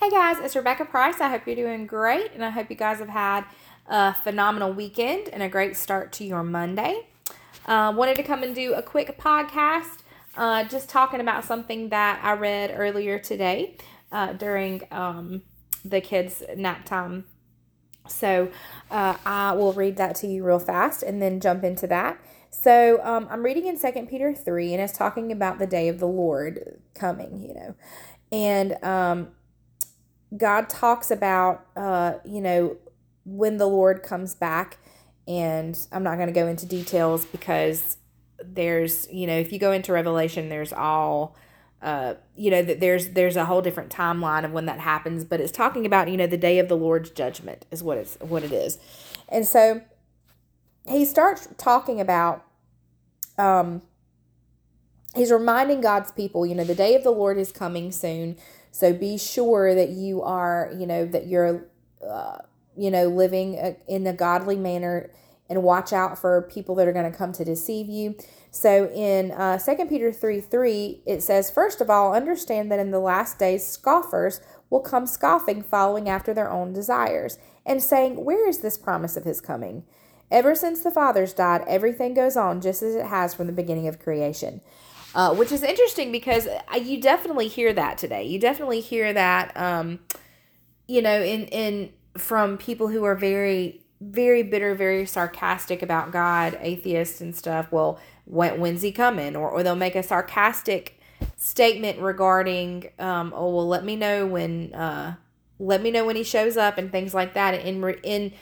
Hey guys, it's Rebecca Price. I hope you're doing great and I hope you guys have had a phenomenal weekend and a great start to your Monday. Uh, wanted to come and do a quick podcast uh, just talking about something that I read earlier today uh, during um, the kids' nap time. So uh, I will read that to you real fast and then jump into that. So um, I'm reading in Second Peter 3 and it's talking about the day of the Lord coming, you know. And um, God talks about, uh, you know, when the Lord comes back. And I'm not going to go into details because there's, you know, if you go into Revelation, there's all, uh, you know, that there's there's a whole different timeline of when that happens. But it's talking about, you know, the day of the Lord's judgment is what it's what it is. And so he starts talking about, um, he's reminding God's people, you know, the day of the Lord is coming soon so be sure that you are, you know, that you're, uh, you know, living uh, in a godly manner and watch out for people that are going to come to deceive you. So in uh, 2 Peter 3 3, it says, First of all, understand that in the last days, scoffers will come scoffing, following after their own desires, and saying, Where is this promise of his coming? Ever since the fathers died, everything goes on just as it has from the beginning of creation uh, which is interesting because you definitely hear that today. You definitely hear that, um, you know, in in from people who are very very bitter, very sarcastic about God, atheists and stuff. Well, when, when's he coming? Or or they'll make a sarcastic statement regarding, um, oh well, let me know when, uh, let me know when he shows up and things like that. In in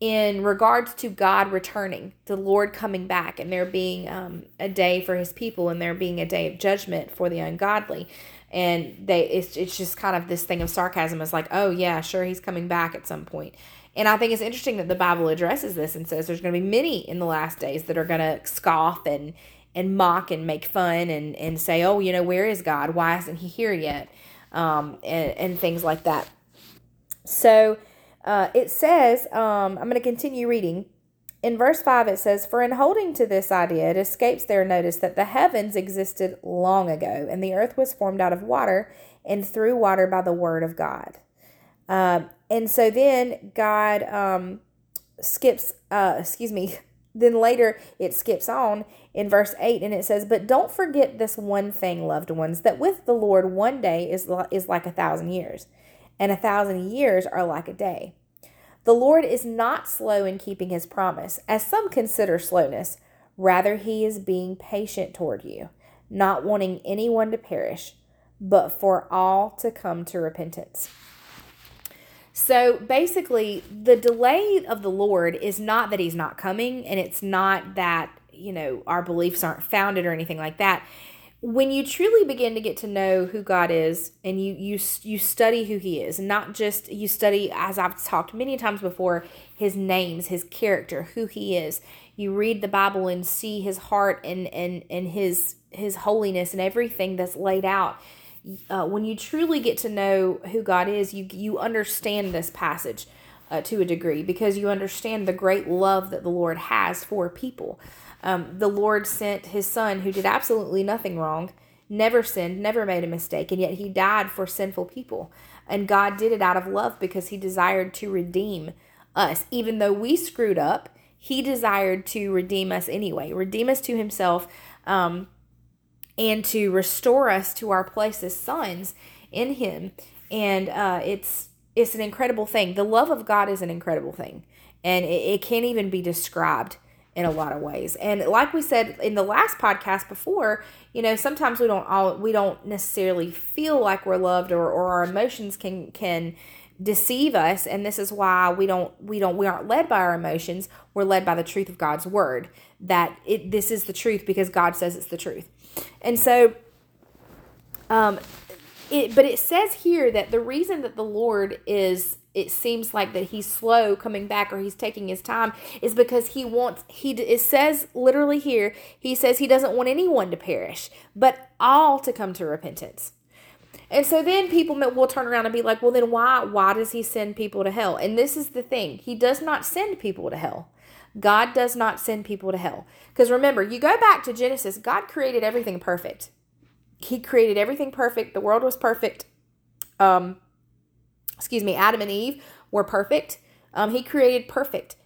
in regards to God returning, the Lord coming back, and there being um, a day for His people, and there being a day of judgment for the ungodly, and they it's it's just kind of this thing of sarcasm. It's like, oh yeah, sure, He's coming back at some point. And I think it's interesting that the Bible addresses this and says there's going to be many in the last days that are going to scoff and and mock and make fun and and say, oh, you know, where is God? Why isn't He here yet? Um, and and things like that. So uh, it says, um, I'm going to continue reading. In verse 5, it says, For in holding to this idea, it escapes their notice that the heavens existed long ago, and the earth was formed out of water and through water by the word of God. Uh, and so then God um, skips, uh, excuse me, then later it skips on in verse 8 and it says, But don't forget this one thing, loved ones, that with the Lord one day is, is like a thousand years and a thousand years are like a day. The Lord is not slow in keeping his promise, as some consider slowness. Rather, he is being patient toward you, not wanting anyone to perish, but for all to come to repentance. So basically, the delay of the Lord is not that he's not coming, and it's not that, you know, our beliefs aren't founded or anything like that when you truly begin to get to know who God is and you you you study who he is not just you study as I've talked many times before his names his character who he is. You read the Bible and see his heart and and and his his holiness and everything that's laid out. Uh, when you truly get to know who God is you you understand this passage uh, to a degree because you understand the great love that the Lord has for people um, the Lord sent his son who did absolutely nothing wrong, never sinned, never made a mistake, and yet he died for sinful people. And God did it out of love because he desired to redeem us. Even though we screwed up, he desired to redeem us anyway, redeem us to himself, um, and to restore us to our place as sons in him. And uh, it's it's an incredible thing. The love of God is an incredible thing, and it, it can't even be described in a lot of ways. And like we said in the last podcast before, you know, sometimes we don't all we don't necessarily feel like we're loved or, or our emotions can can deceive us. And this is why we don't we don't we aren't led by our emotions. We're led by the truth of god's word that it this is the truth because god says it's the truth. And so um it but it says here that the reason that the lord is it seems like that he's slow coming back or he's taking his time is because he wants he it says literally here he says he doesn't want anyone to perish but all to come to repentance. And so then people will turn around and be like well then why why does he send people to hell? And this is the thing he does not send people to hell. God does not send people to hell. Because remember you go back to genesis god created everything perfect. He created everything perfect the world was perfect um excuse me, Adam and Eve were perfect. Um, he created perfect.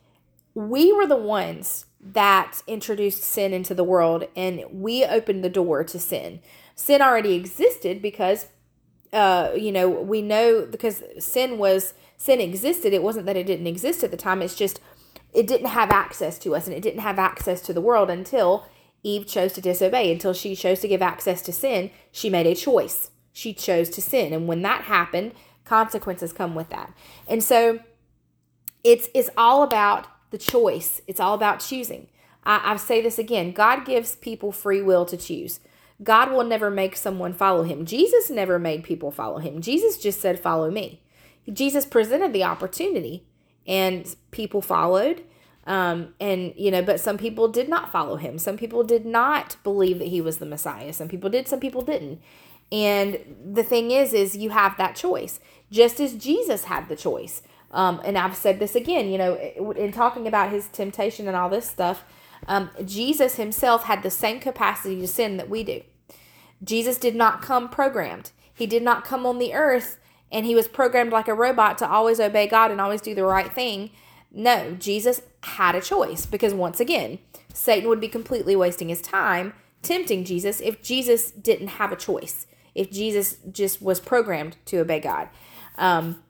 We were the ones that introduced sin into the world and we opened the door to sin. Sin already existed because uh, you know, we know because sin was sin existed. It wasn't that it didn't exist at the time. It's just it didn't have access to us and it didn't have access to the world until Eve chose to disobey. Until she chose to give access to sin, she made a choice. She chose to sin. And when that happened, consequences come with that. And so it's it's all about the choice. It's all about choosing. I, I say this again. God gives people free will to choose. God will never make someone follow him. Jesus never made people follow him. Jesus just said, Follow me. Jesus presented the opportunity and people followed. Um, and, you know, but some people did not follow him. Some people did not believe that he was the Messiah. Some people did, some people didn't. And the thing is, is you have that choice, just as Jesus had the choice. Um, and I've said this again, you know, in talking about his temptation and all this stuff, um, Jesus himself had the same capacity to sin that we do. Jesus did not come programmed. He did not come on the earth and he was programmed like a robot to always obey God and always do the right thing. No, Jesus had a choice because once again, Satan would be completely wasting his time tempting Jesus if Jesus didn't have a choice, if Jesus just was programmed to obey God. Um,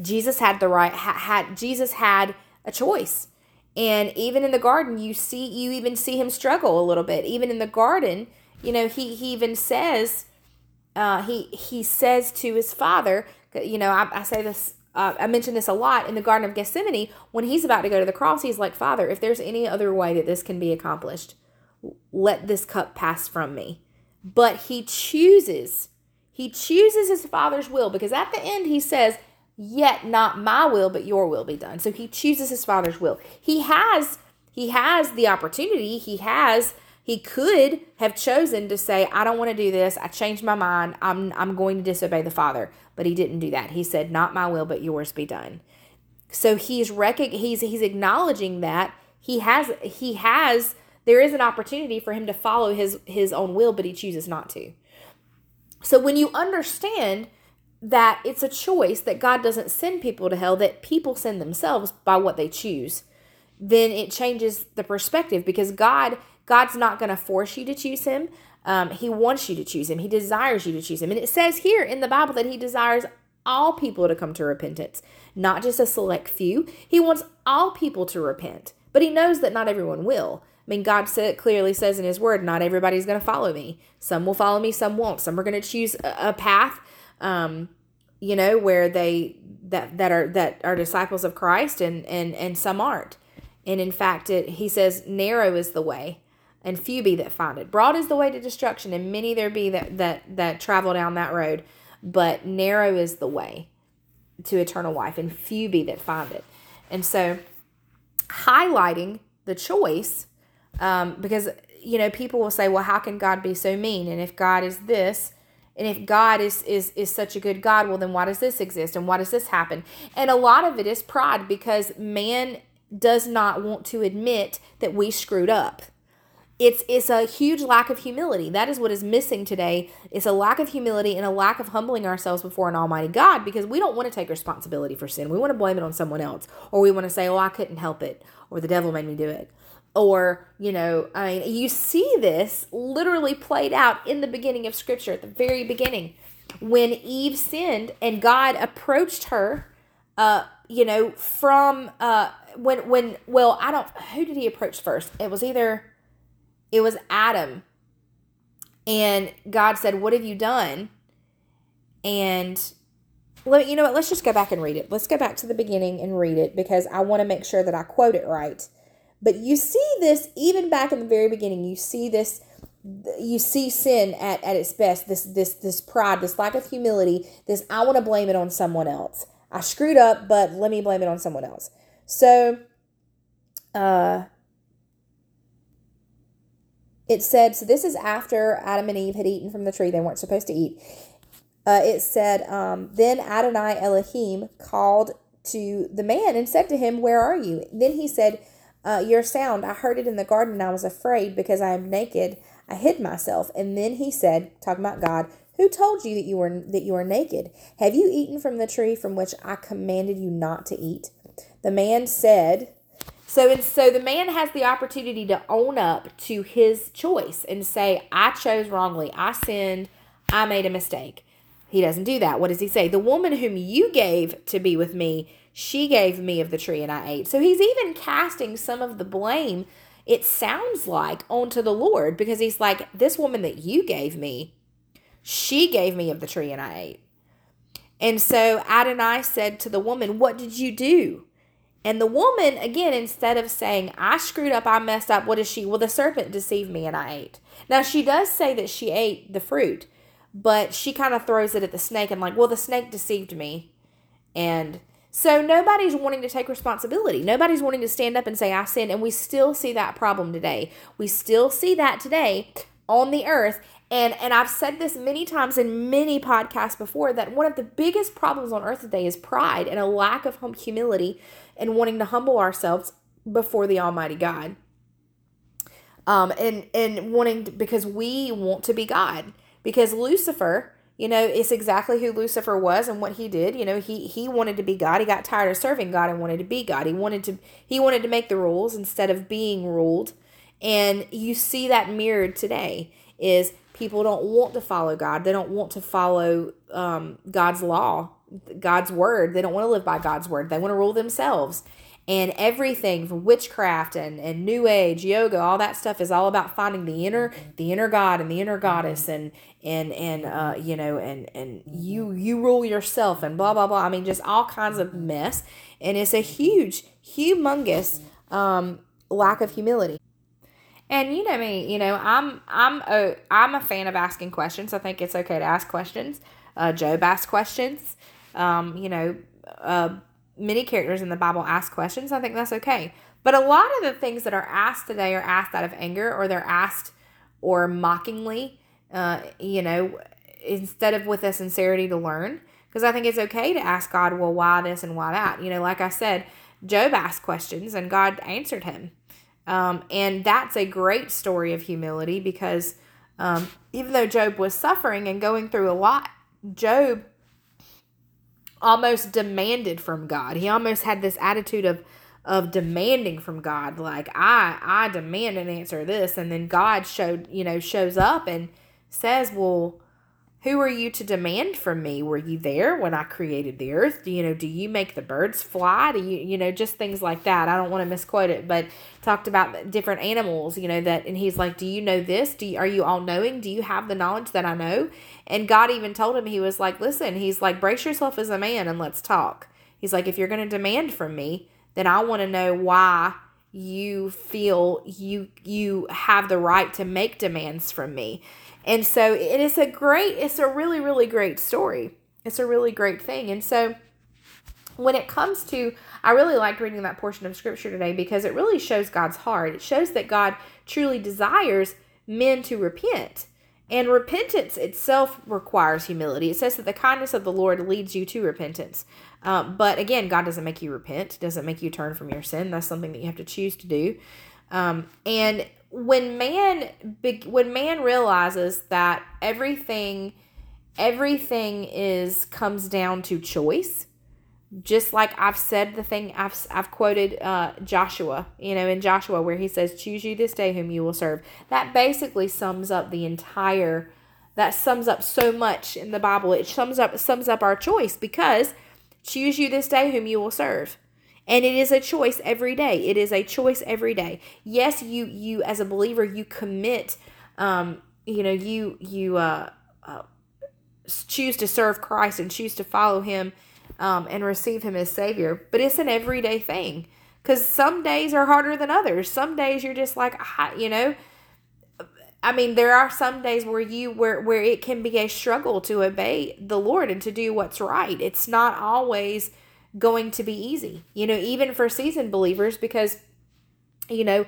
Jesus had the right ha, had Jesus had a choice. And even in the garden, you see you even see him struggle a little bit. Even in the garden, you know, he he even says uh, he he says to his father, you know, I, I say this, uh, I mention this a lot in the Garden of Gethsemane. When he's about to go to the cross, he's like, Father, if there's any other way that this can be accomplished, let this cup pass from me. But he chooses, he chooses his father's will because at the end he says, Yet not my will, but your will be done. So he chooses his father's will. He has he has the opportunity. He has he could have chosen to say, I don't want to do this. I changed my mind. I'm, I'm going to disobey the Father. But he didn't do that. He said, Not my will, but yours be done. So he's rec- he's he's acknowledging that he has he has there is an opportunity for him to follow his his own will, but he chooses not to. So when you understand that it's a choice that God doesn't send people to hell, that people send themselves by what they choose, then it changes the perspective because God God's not going to force you to choose him. Um, he wants you to choose him. He desires you to choose him. And it says here in the Bible that he desires all people to come to repentance, not just a select few. He wants all people to repent, but he knows that not everyone will. I mean, God said, clearly says in his word, not everybody's going to follow me. Some will follow me, some won't. Some are going to choose a, a path, um, you know, where they that that are that are disciples of Christ, and and and some aren't. And in fact, it, he says, narrow is the way and few be that find it. Broad is the way to destruction, and many there be that that that travel down that road, but narrow is the way to eternal life, and few be that find it. And so, highlighting the choice, um, because you know people will say, "Well, how can God be so mean?" And if God is this, and if God is is is such a good God, well, then why does this exist, and why does this happen? And a lot of it is pride, because man does not want to admit that we screwed up. It's it's a huge lack of humility. That is what is missing today. It's a lack of humility and a lack of humbling ourselves before an almighty god because we don't want to take responsibility for sin. We want to blame it on someone else. Or we want to say oh i couldn't help it or the devil made me do it or you know i mean you see this literally played out in the beginning of scripture at the very beginning when eve sinned and god approached her uh you know from uh when when well i don't who did he approach first it was either it was Adam. And God said, What have you done? And let you know what, let's just go back and read it. Let's go back to the beginning and read it because I want to make sure that I quote it right. But you see this even back in the very beginning, you see this you see sin at, at its best, this this this pride, this lack of humility, this I want to blame it on someone else. I screwed up, but let me blame it on someone else. So uh it said, so this is after Adam and Eve had eaten from the tree they weren't supposed to eat. Uh, it said, um, Then Adonai Elohim called to the man and said to him, Where are you? Then he said, uh, Your sound, I heard it in the garden, and I was afraid because I am naked. I hid myself. And then he said, talking about God, Who told you that you were that you are naked? Have you eaten from the tree from which I commanded you not to eat? The man said, so and so the man has the opportunity to own up to his choice and say, I chose wrongly. I sinned. I made a mistake. He doesn't do that. What does he say? The woman whom you gave to be with me, she gave me of the tree and I ate. So he's even casting some of the blame, it sounds like, onto the Lord because he's like, This woman that you gave me, she gave me of the tree and I ate. And so Adonai said to the woman, What did you do? And the woman, again, instead of saying, I screwed up, I messed up, what is she? Well, the serpent deceived me and I ate. Now, she does say that she ate the fruit, but she kind of throws it at the snake and, like, well, the snake deceived me. And so nobody's wanting to take responsibility. Nobody's wanting to stand up and say, I sinned. And we still see that problem today. We still see that today on the earth. And, and I've said this many times in many podcasts before that one of the biggest problems on earth today is pride and a lack of humility and wanting to humble ourselves before the Almighty God. Um, and and wanting to, because we want to be God because Lucifer, you know, it's exactly who Lucifer was and what he did. You know, he he wanted to be God. He got tired of serving God and wanted to be God. He wanted to he wanted to make the rules instead of being ruled. And you see that mirrored today is people don't want to follow God. They don't want to follow um, God's law God's word. They don't want to live by God's word. They want to rule themselves. And everything from witchcraft and, and new age, yoga, all that stuff is all about finding the inner the inner God and the inner goddess and and and uh you know and and you you rule yourself and blah blah blah. I mean just all kinds of mess. And it's a huge, humongous um lack of humility. And you know me, you know, I'm I'm a I'm a fan of asking questions. I think it's okay to ask questions. Uh, Job asked questions um, you know, uh, many characters in the Bible ask questions. I think that's okay. But a lot of the things that are asked today are asked out of anger or they're asked or mockingly, uh, you know, instead of with a sincerity to learn. Because I think it's okay to ask God, well, why this and why that? You know, like I said, Job asked questions and God answered him. Um, and that's a great story of humility because um, even though Job was suffering and going through a lot, Job almost demanded from God. He almost had this attitude of of demanding from God like I I demand an answer to this and then God showed, you know, shows up and says, "Well, who are you to demand from me? Were you there when I created the earth? Do you know, do you make the birds fly? Do you, you know, just things like that. I don't want to misquote it, but talked about different animals, you know, that, and he's like, do you know this? Do you, are you all knowing? Do you have the knowledge that I know? And God even told him, he was like, listen, he's like, brace yourself as a man and let's talk. He's like, if you're going to demand from me, then I want to know why you feel you you have the right to make demands from me and so it is a great, it's a really, really great story. It's a really great thing. And so when it comes to, I really liked reading that portion of scripture today because it really shows God's heart. It shows that God truly desires men to repent. And repentance itself requires humility. It says that the kindness of the Lord leads you to repentance. Um, but again, God doesn't make you repent, doesn't make you turn from your sin. That's something that you have to choose to do. Um, and when man when man realizes that everything everything is comes down to choice just like I've said the thing I've I've quoted uh, Joshua, you know, in Joshua where he says, "Choose you this day whom you will serve." That basically sums up the entire. That sums up so much in the Bible. It sums up sums up our choice because choose you this day whom you will serve. And it is a choice every day. It is a choice every day. Yes you you as a believer you commit um you know you you uh, uh choose to serve christ and choose to follow him um and receive him as savior. But it's an everyday thing because some days are harder than others. Some days you're just like I, you know I mean, there are some days where you where where it can be a struggle to obey the Lord and to do what's right. It's not always going to be easy, you know, even for seasoned believers, because, you know,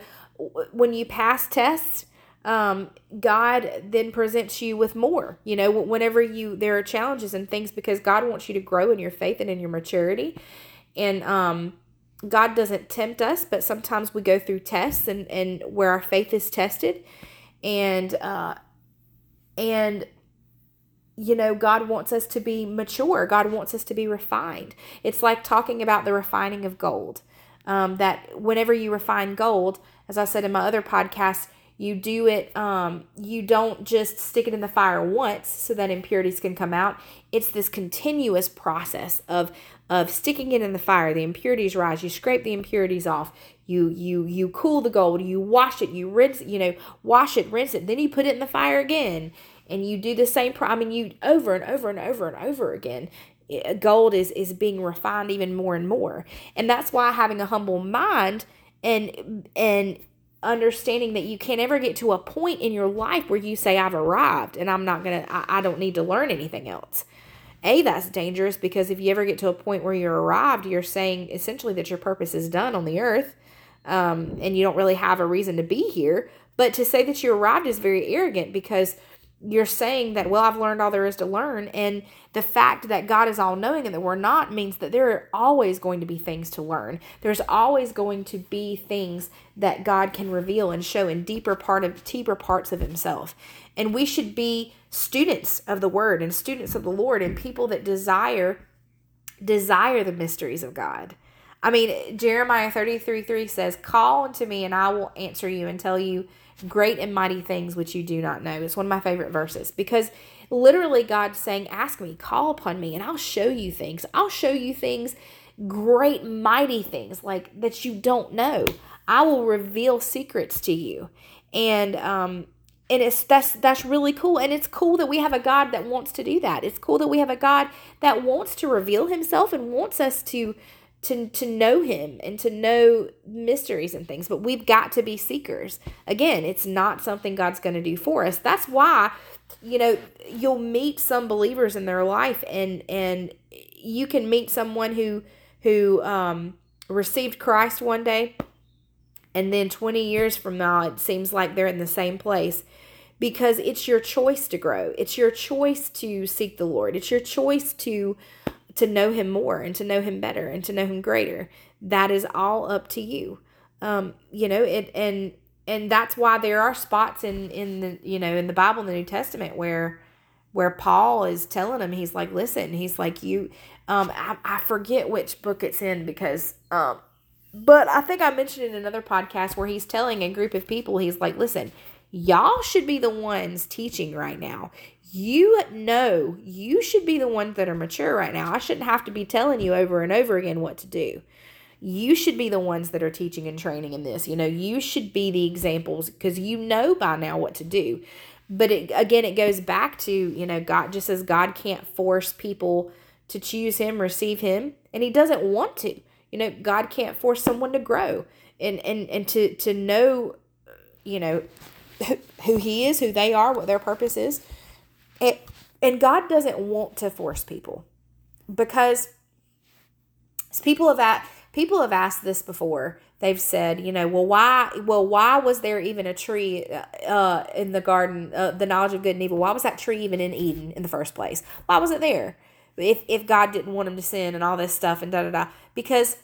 when you pass tests, um, God then presents you with more, you know, whenever you, there are challenges and things because God wants you to grow in your faith and in your maturity. And, um, God doesn't tempt us, but sometimes we go through tests and, and where our faith is tested. And, uh, and you know, God wants us to be mature. God wants us to be refined. It's like talking about the refining of gold. Um, that whenever you refine gold, as I said in my other podcast, you do it, um, you don't just stick it in the fire once so that impurities can come out. It's this continuous process of of sticking it in the fire. The impurities rise. You scrape the impurities off. You you you cool the gold. You wash it. You rinse. You know, wash it, rinse it. Then you put it in the fire again and you do the same pro- i mean you over and over and over and over again eh, eh, gold is is being refined even more and more and that's why having a humble mind and and understanding that you can't ever get to a point in your life where you say i've arrived and i'm not gonna I, I don't need to learn anything else a that's dangerous because if you ever get to a point where you're arrived you're saying essentially that your purpose is done on the earth um, and you don't really have a reason to be here but to say that you arrived is very arrogant because you're saying that, well, I've learned all there is to learn. And the fact that God is all knowing and that we're not means that there are always going to be things to learn. There's always going to be things that God can reveal and show in deeper part of deeper parts of himself. And we should be students of the word and students of the Lord and people that desire desire the mysteries of God. I mean, Jeremiah 33 3 says, Call unto me and I will answer you and tell you great and mighty things which you do not know. It's one of my favorite verses because literally God's saying, Ask me, call upon me, and I'll show you things. I'll show you things, great, mighty things like that you don't know. I will reveal secrets to you. And um and it's that's that's really cool and it's cool that we have a god that wants to do that it's cool that we have a god that wants to reveal himself and wants us to to to know him and to know mysteries and things but we've got to be seekers. Again it's not something god's going to do for us. That's why you know you'll meet some believers in their life and and you can meet someone who who um received christ one day and then 20 years from now it seems like they're in the same place because it's your choice to grow. It's your choice to seek the lord. It's your choice to to know him more and to know him better and to know him greater. That is all up to you. Um, you know, it and and that's why there are spots in in the you know in the Bible in the New Testament where where Paul is telling him he's like listen he's like you um I, I forget which book it's in because um but I think I mentioned in another podcast where he's telling a group of people he's like listen y'all should be the ones teaching right now you know you should be the ones that are mature right now. I shouldn't have to be telling you over and over again what to do. You should be the ones that are teaching and training in this. You know, you should be the examples because you know by now what to do. But it, again, it goes back to, you know, God, just says God can't force people to choose Him, receive Him, and He doesn't want to. You know, God can't force someone to grow and, and, and to, to know, you know, who He is, who they are, what their purpose is it, and God doesn't want to force people because people have at, people have asked this before. They've said, you know, well, why, well, why was there even a tree uh, in the garden, uh, the knowledge of good and evil? Why was that tree even in Eden in the first place? Why was it there? If if God didn't want him to sin and all this stuff and da da da, because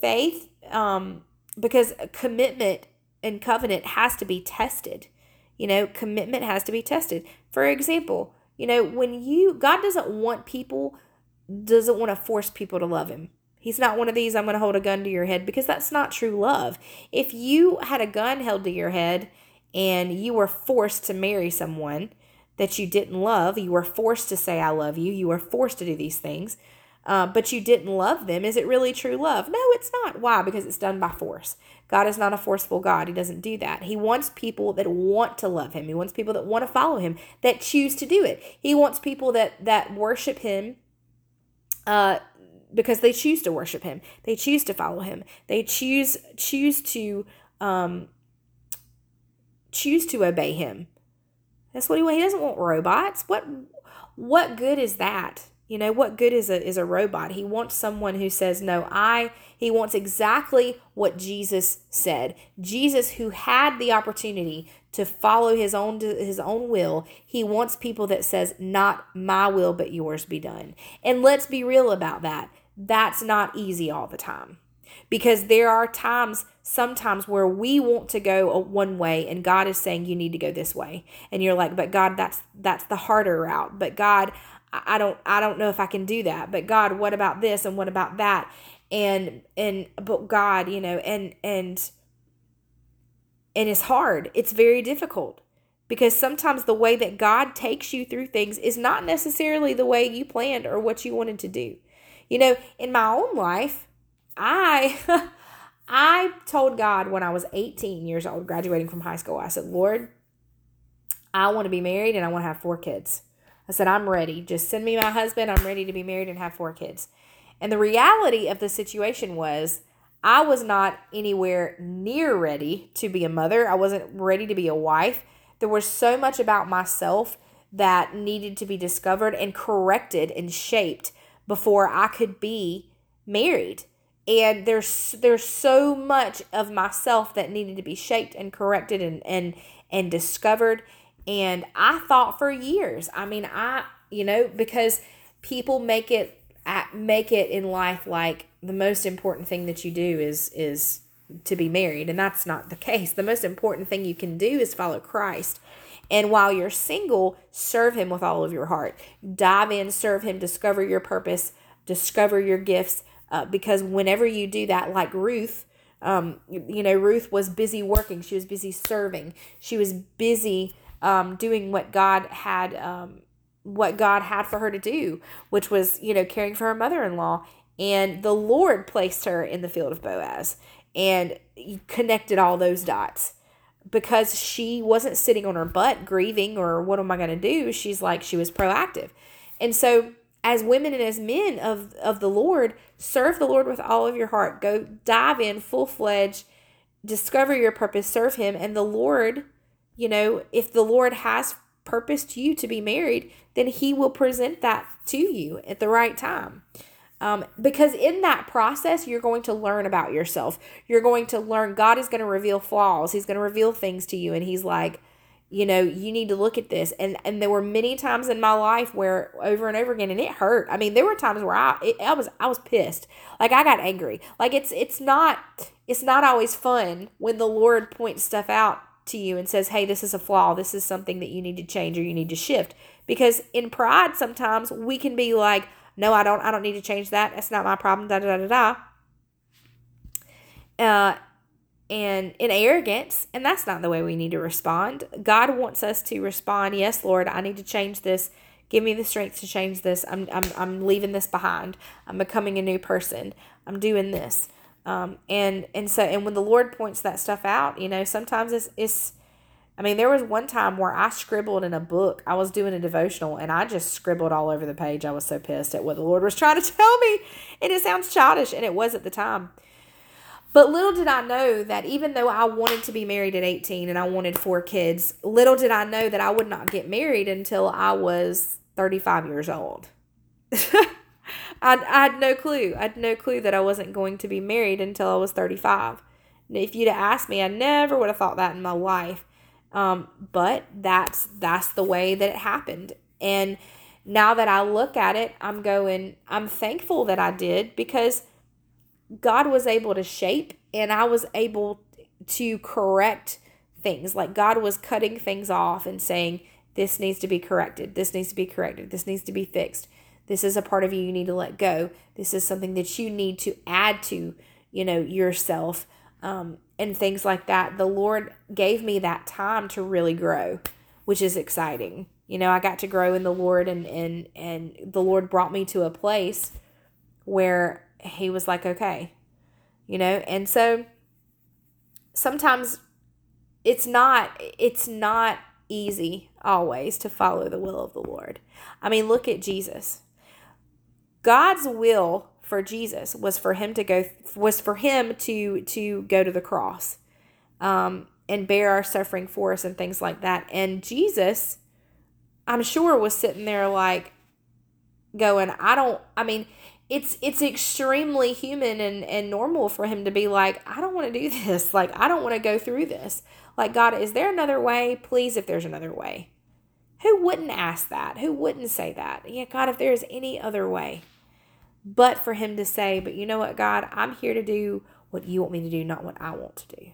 faith, um, because commitment and covenant has to be tested. You know, commitment has to be tested. For example, you know, when you, God doesn't want people, doesn't want to force people to love Him. He's not one of these, I'm going to hold a gun to your head, because that's not true love. If you had a gun held to your head and you were forced to marry someone that you didn't love, you were forced to say, I love you, you were forced to do these things, uh, but you didn't love them, is it really true love? No, it's not. Why? Because it's done by force. God is not a forceful God. He doesn't do that. He wants people that want to love him. He wants people that want to follow him, that choose to do it. He wants people that that worship him uh because they choose to worship him. They choose to follow him. They choose choose to um choose to obey him. That's what he wants. He doesn't want robots. What what good is that? You know, what good is a is a robot? He wants someone who says, "No, I." He wants exactly what Jesus said. Jesus who had the opportunity to follow his own his own will, he wants people that says, "Not my will, but yours be done." And let's be real about that. That's not easy all the time. because there are times sometimes where we want to go one way and God is saying you need to go this way and you're like but God that's that's the harder route but God I don't I don't know if I can do that but God what about this and what about that? And and but God you know and and and it's hard. It's very difficult because sometimes the way that God takes you through things is not necessarily the way you planned or what you wanted to do. You know in my own life I I told God when I was 18 years old, graduating from high school, I said, Lord, I want to be married and I want to have four kids. I said, I'm ready. Just send me my husband. I'm ready to be married and have four kids. And the reality of the situation was, I was not anywhere near ready to be a mother. I wasn't ready to be a wife. There was so much about myself that needed to be discovered and corrected and shaped before I could be married and there's there's so much of myself that needed to be shaped and corrected and and and discovered and I thought for years I mean I you know because people make it make it in life like the most important thing that you do is is to be married and that's not the case the most important thing you can do is follow Christ and while you're single serve him with all of your heart dive in serve him discover your purpose discover your gifts uh, because whenever you do that, like Ruth, um, you know, Ruth was busy working. She was busy serving. She was busy um, doing what God had um, what God had for her to do, which was you know caring for her mother in law. And the Lord placed her in the field of Boaz and connected all those dots because she wasn't sitting on her butt grieving or what am I going to do? She's like she was proactive, and so as women and as men of of the Lord, serve the Lord with all of your heart. Go dive in full fledged, discover your purpose, serve Him, and the Lord. You know, if the Lord has purposed you to be married, then He will present that to you at the right time. Um, because in that process, you're going to learn about yourself. You're going to learn, God is going to reveal flaws. He's going to reveal things to you. And He's like, you know you need to look at this and and there were many times in my life where over and over again and it hurt i mean there were times where i it, i was i was pissed like i got angry like it's it's not it's not always fun when the lord points stuff out to you and says hey this is a flaw. This is something that you need to change or you need to shift. Because in pride sometimes we can be like no i don't i don't need to change that. That's not my problem. Da da da da uh and in arrogance and that's not the way we need to respond. God wants us to respond yes lord i need to change this. Give me the strength to change this. I'm i'm, I'm leaving this behind. I'm becoming a new person. I'm doing this um, and and so and when the lord points that stuff out you know sometimes it's it's i mean there was one time where i scribbled in a book. I was doing a devotional and i just scribbled all over the page. I was so pissed at what the lord was trying to tell me. And it sounds childish and it was at the time. But little did I know that even though I wanted to be married at 18 and I wanted four kids, little did I know that I would not get married until I was 35 years old. I, I had no clue. I had no clue that I wasn't going to be married until I was 35. If you'd have asked me, I never would have thought that in my life. Um, but that's that's the way that it happened. And now that I look at it, I'm going, I'm thankful that I did because – God was able to shape and I was able to correct things. Like God was cutting things off and saying, this needs to be corrected. This needs to be corrected. This needs to be fixed. This is a part of you you need to let go. This is something that you need to add to, you know, yourself um, and things like that. The Lord gave me that time to really grow, which is exciting. You know, I got to grow in the Lord and and and the Lord brought me to a place where he was like, okay, you know, and so sometimes it's not it's not easy always to follow the will of the Lord. I mean, look at Jesus. God's will for Jesus was for him to go was for him to to go to the cross um, and bear our suffering for us and things like that. And Jesus, I'm sure, was sitting there like going, I don't. I mean, it's it's extremely human and, and normal for him to be like i don't want to do this like i don't want to go through this like god is there another way please if there's another way who wouldn't ask that who wouldn't say that yeah god if there is any other way but for him to say, But you know what, God, I'm here to do what you want me to do, not what I want to do.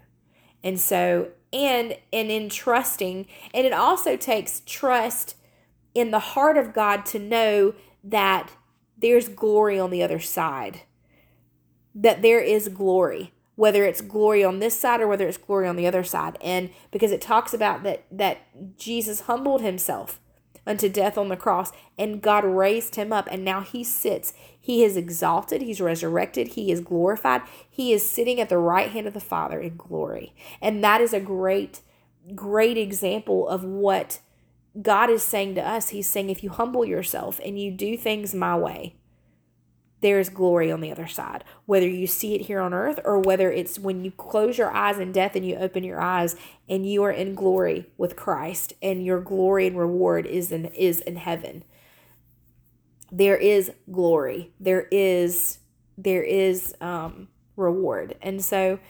And so, and and in trusting, and it also takes trust in the heart of God to know that there's glory on the other side. That there is glory, whether it's glory on this side or whether it's glory on the other side. And because it talks about that that Jesus humbled himself unto death on the cross, and God raised him up, and now he sits. He is exalted, he's resurrected, he is glorified, he is sitting at the right hand of the Father in glory. And that is a great, great example of what God is saying to us. He's saying, if you humble yourself and you do things my way, there is glory on the other side. Whether you see it here on earth or whether it's when you close your eyes in death and you open your eyes and you are in glory with Christ and your glory and reward is in is in heaven. There is glory. There is there is um reward. And so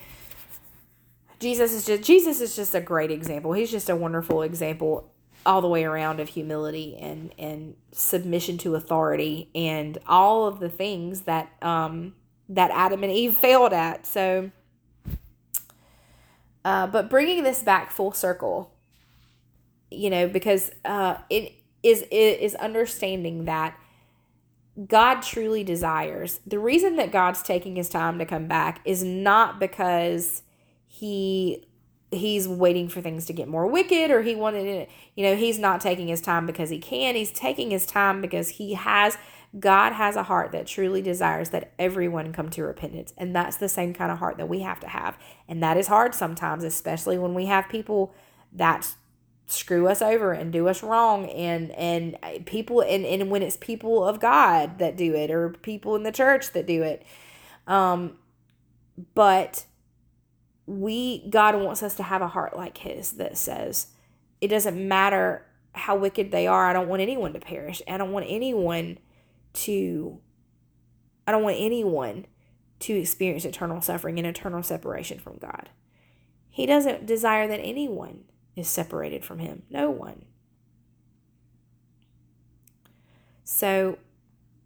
Jesus is just Jesus is just a great example. He's just a wonderful example all the way around of humility and and submission to authority and all of the things that um that Adam and Eve failed at. So uh, but bringing this back full circle, you know, because uh, it is it is understanding that God truly desires. The reason that God's taking his time to come back is not because he he's waiting for things to get more wicked or he wanted it you know he's not taking his time because he can. He's taking his time because he has god has a heart that truly desires that everyone come to repentance. And that's the same kind of heart that we have to have. And that is hard sometimes especially when we have people that screw us over and do us wrong and and people and, and when it's people of god that do it or people in the church that do it. Um but we God wants us to have a heart like his that says it doesn't matter how wicked they are. I don't want anyone to perish. I don't want anyone to I don't want anyone to experience eternal suffering and eternal separation from God. He doesn't desire that anyone is separated from him. No one. So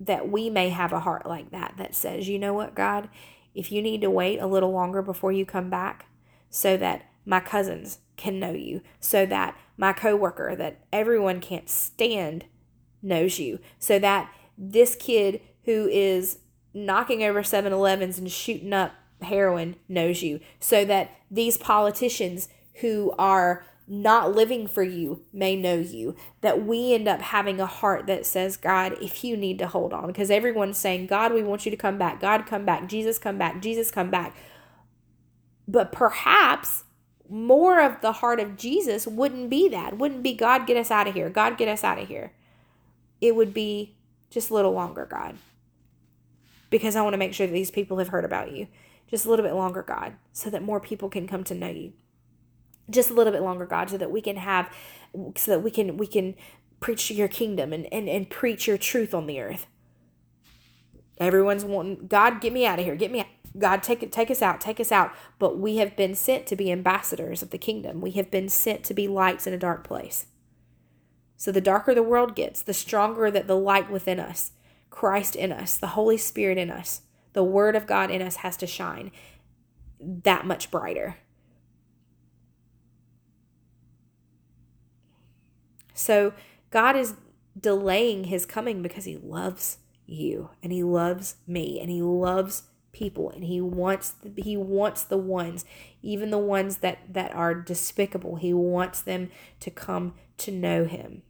that we may have a heart like that that says, you know what, God, if you need to wait a little longer before you come back so that my cousins can know you, so that my coworker that everyone can't stand knows you, so that this kid who is knocking over 7-Elevens and shooting up heroin knows you, so that these politicians who are not living for you may know you. That we end up having a heart that says, God, if you need to hold on, because everyone's saying, God, we want you to come back. God, come back. Jesus, come back. Jesus, come back. But perhaps more of the heart of Jesus wouldn't be that. Wouldn't be, God, get us out of here. God, get us out of here. It would be just a little longer, God. Because I want to make sure that these people have heard about you. Just a little bit longer, God, so that more people can come to know you just a little bit longer god so that we can have so that we can we can preach your kingdom and and, and preach your truth on the earth. Everyone's wanting god get me out of here. Get me out. god take it take us out take us out. But we have been sent to be ambassadors of the kingdom. We have been sent to be lights in a dark place. So the darker the world gets the stronger that the light within us christ in us the holy spirit in us the word of god in us has to shine that much brighter So God is delaying his coming because he loves you and he loves me and he loves people and he wants the, he wants the ones even the ones that that are despicable he wants them to come to know him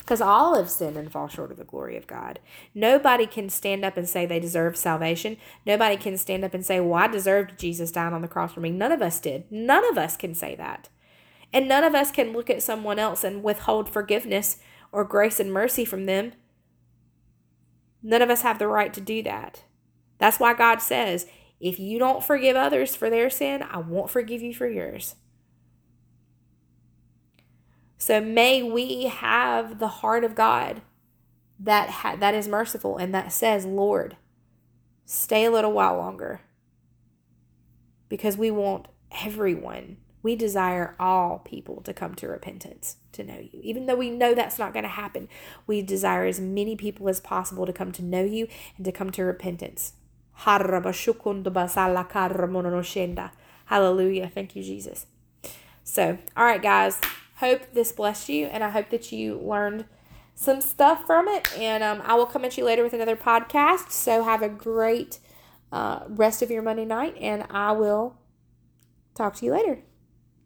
because all have sinned and fall short of the glory of God. Nobody can stand up and say they deserve salvation. Nobody can stand up and say, Well, I deserved Jesus dying on the cross for me. None of us did. None of us can say that. And none of us can look at someone else and withhold forgiveness or grace and mercy from them. None of us have the right to do that. That's why God says, if you don't forgive others for their sin, I won't forgive you for yours. So may we have the heart of God that ha- that is merciful and that says, "Lord, stay a little while longer." Because we want everyone We desire all people to come to repentance, to know you. Even though we know that's not going to happen, we desire as many people as possible to come to know you and to come to repentance. Hallelujah. Thank you, Jesus. So, all right, guys. Hope this blessed you, and I hope that you learned some stuff from it. And um, I will come at you later with another podcast. So, have a great uh, rest of your Monday night, and I will talk to you later.